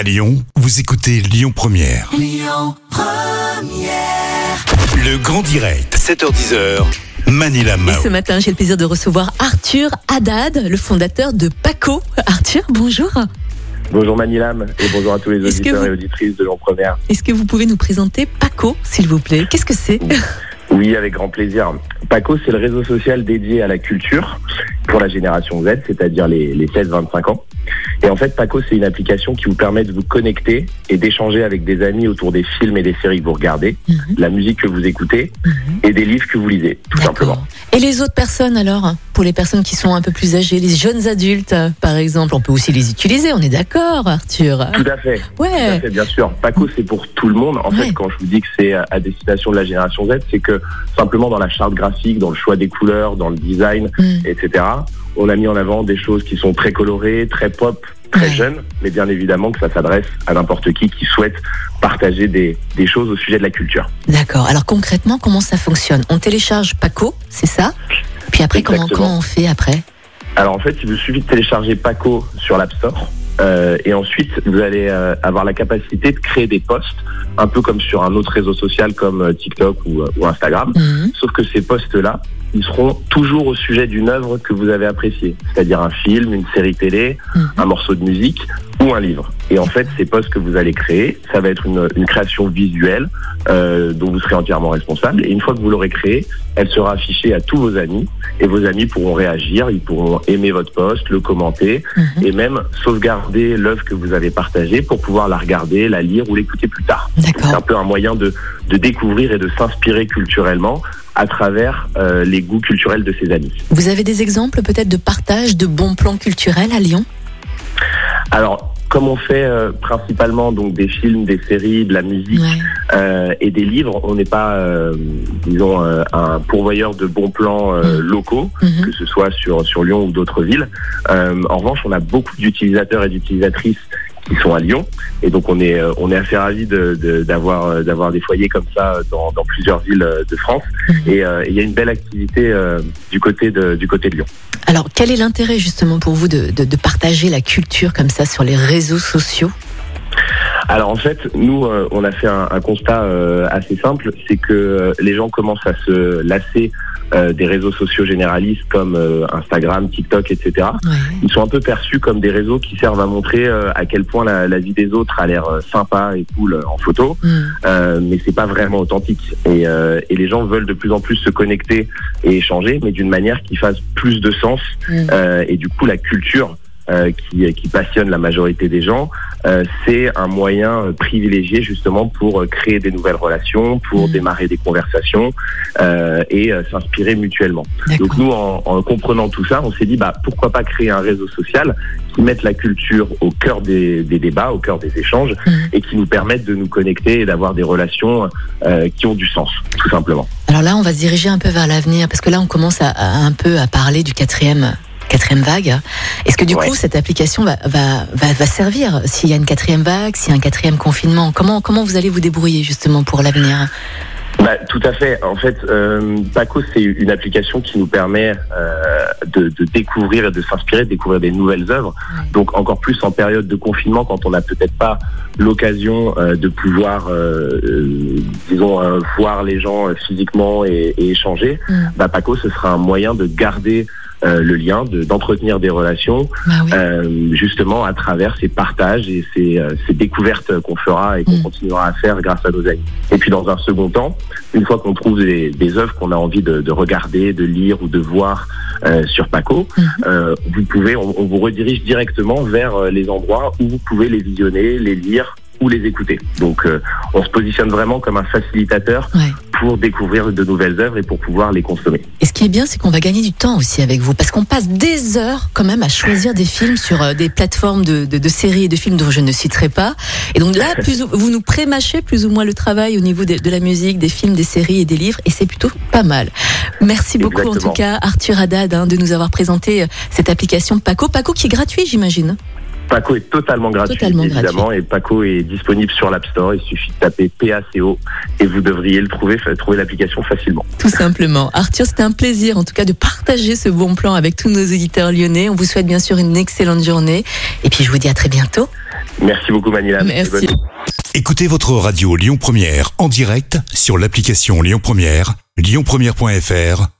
À Lyon, vous écoutez Lyon Première. Le grand direct, 7h10h. Manila Et ce matin, j'ai le plaisir de recevoir Arthur Haddad, le fondateur de Paco. Arthur, bonjour. Bonjour Manilam et bonjour à tous les auditeurs vous- et auditrices de Lyon Première. Est-ce que vous pouvez nous présenter Paco, s'il vous plaît? Qu'est-ce que c'est? Oui, avec grand plaisir. Paco, c'est le réseau social dédié à la culture pour la génération Z, c'est-à-dire les, les 16-25 ans. Et en fait, Paco, c'est une application qui vous permet de vous connecter et d'échanger avec des amis autour des films et des séries que vous regardez, Mhm. de la musique que vous écoutez Mhm. et des livres que vous lisez, tout simplement. Et les autres personnes alors Pour les personnes qui sont un peu plus âgées, les jeunes adultes, par exemple, on peut aussi les utiliser, on est d'accord, Arthur Tout à fait. Tout à Ouais. fait, bien sûr. Paco, c'est pour tout le monde. En Ouais. fait, quand je vous dis que c'est à à destination de la génération Z, c'est que simplement dans la charte graphique, dans le choix des couleurs, dans le design, Mm. etc., on a mis en avant des choses qui sont très colorées, très pop, très Ouais. jeunes, mais bien évidemment que ça s'adresse à n'importe qui qui souhaite partager des, des choses au sujet de la culture. D'accord. Alors concrètement, comment ça fonctionne? On télécharge Paco, c'est ça? Puis après, comment on fait après? Alors en fait, il vous suffit de télécharger Paco sur l'App Store. Euh, et ensuite, vous allez euh, avoir la capacité de créer des posts, un peu comme sur un autre réseau social comme euh, TikTok ou, ou Instagram. Mhm. Sauf que ces posts-là, ils seront toujours au sujet d'une œuvre que vous avez appréciée, c'est-à-dire un film, une série télé, Mhm. un morceau de musique ou un livre. Et en fait, ces posts que vous allez créer, ça va être une, une création visuelle euh, dont vous serez entièrement responsable. Et une fois que vous l'aurez créée, elle sera affichée à tous vos amis et vos amis pourront réagir, ils pourront aimer votre post, le commenter Mhm. et même sauvegarder l'œuvre que vous avez partagée pour pouvoir la regarder, la lire ou l'écouter plus tard. C'est un peu un moyen de, de découvrir et de s'inspirer culturellement à travers euh, les goûts culturels de ses amis. Vous avez des exemples peut-être de partage de bons plans culturels à Lyon? Alors, comme on fait euh, principalement donc des films, des séries, de la musique Ouais. euh, et des livres, on n'est pas, euh, disons, euh, un pourvoyeur de bons plans euh, Mm. locaux, Mhm. que ce soit sur sur Lyon ou d'autres villes. Euh, en revanche, on a beaucoup d'utilisateurs et d'utilisatrices qui sont à Lyon, et donc on est euh, on est assez ravis de- de- d'avoir euh, d'avoir des foyers comme ça dans, dans plusieurs villes euh, de France. Mhm. Et euh, il y a une belle activité euh, du côté de du côté de Lyon. Alors, quel est l'intérêt justement pour vous de, de- de partager la culture comme ça sur les réseaux sociaux? Alors en fait, nous, euh, on a fait un, un constat euh, assez simple, c'est que euh, les gens commencent à se lasser euh, des réseaux sociaux généralistes comme euh, Instagram, TikTok, etc. Ouais. Ils sont un peu perçus comme des réseaux qui servent à montrer euh, à quel point la, la vie des autres a l'air euh, sympa et cool en photo, euh, mais c'est pas vraiment authentique. Et, euh, et les gens veulent de plus en plus se connecter et échanger, mais d'une manière qui fasse plus de sens euh, et du coup, la culture qui, qui passionne la majorité des gens, euh, c'est un moyen euh, privilégié justement pour euh, créer des nouvelles relations, pour Mhm. démarrer des conversations euh, et euh, s'inspirer mutuellement. Donc nous, en, en comprenant tout ça, on s'est dit bah pourquoi pas créer un réseau social qui mette la culture au cœur des, des débats, au cœur des échanges Mhm. et qui nous permette de nous connecter et d'avoir des relations euh, qui ont du sens, tout simplement. Alors là, on va se diriger un peu vers l'avenir parce que là, on commence à, à un peu à parler du quatrième quatrième vague. Est-ce que du Ouais. coup, cette application va, va, va, va servir s'il y a une quatrième vague, s'il y a un quatrième confinement? Comment, comment vous allez vous débrouiller justement pour l'avenir? Bah, tout à fait. En fait, euh, Paco, c'est une application qui nous permet euh, de, de découvrir et de s'inspirer, de découvrir des nouvelles œuvres. Ouais. Donc encore plus en période de confinement, quand on n'a peut-être pas l'occasion euh, de pouvoir, euh, euh, disons, euh, voir les gens physiquement et, et échanger. Mm. Bah, Paco, ce sera un moyen de garder euh, le lien, de- d'entretenir des relations, Bah oui. euh, justement à travers ces partages et ces, euh, ces découvertes qu'on fera et qu'on Mm. continuera à faire grâce à nos amis. Et puis dans un second temps, une fois qu'on trouve des, des œuvres qu'on a envie de, de regarder, de lire ou de voir euh, sur Paco, Mhm. euh, vous pouvez, on, on vous redirige directement vers les endroits où vous pouvez les visionner, les lire ou les écouter. Donc euh, on se positionne vraiment comme un facilitateur Ouais. Pour découvrir de nouvelles œuvres et pour pouvoir les consommer. Et ce qui est bien, c'est qu'on va gagner du temps aussi avec vous, parce qu'on passe des heures quand même à choisir des films sur euh, des plateformes de, de, de séries et de films dont je ne citerai pas. Et donc là, plus, ou- vous nous prémâchez plus ou moins le travail au niveau de, de la musique, des films, des séries et des livres, et c'est plutôt pas mal. Merci beaucoup en tout cas, Arthur Haddad, hein, de nous avoir présenté euh, cette application Paco. Paco qui est gratuit, j'imagine. Paco est totalement gratuit, Totalement évidemment, et Paco est disponible sur l'App Store. Il suffit de taper PACO et vous devriez le trouver, trouver l'application facilement. Tout simplement. Arthur, c'était un plaisir en tout cas de partager ce bon plan avec tous nos auditeurs lyonnais. On vous souhaite bien sûr une excellente journée. Et puis je vous dis à très bientôt. Merci beaucoup Manila. Merci. Écoutez votre radio Lyon Première en direct sur l'application Lyon Première, lyonpremière.fr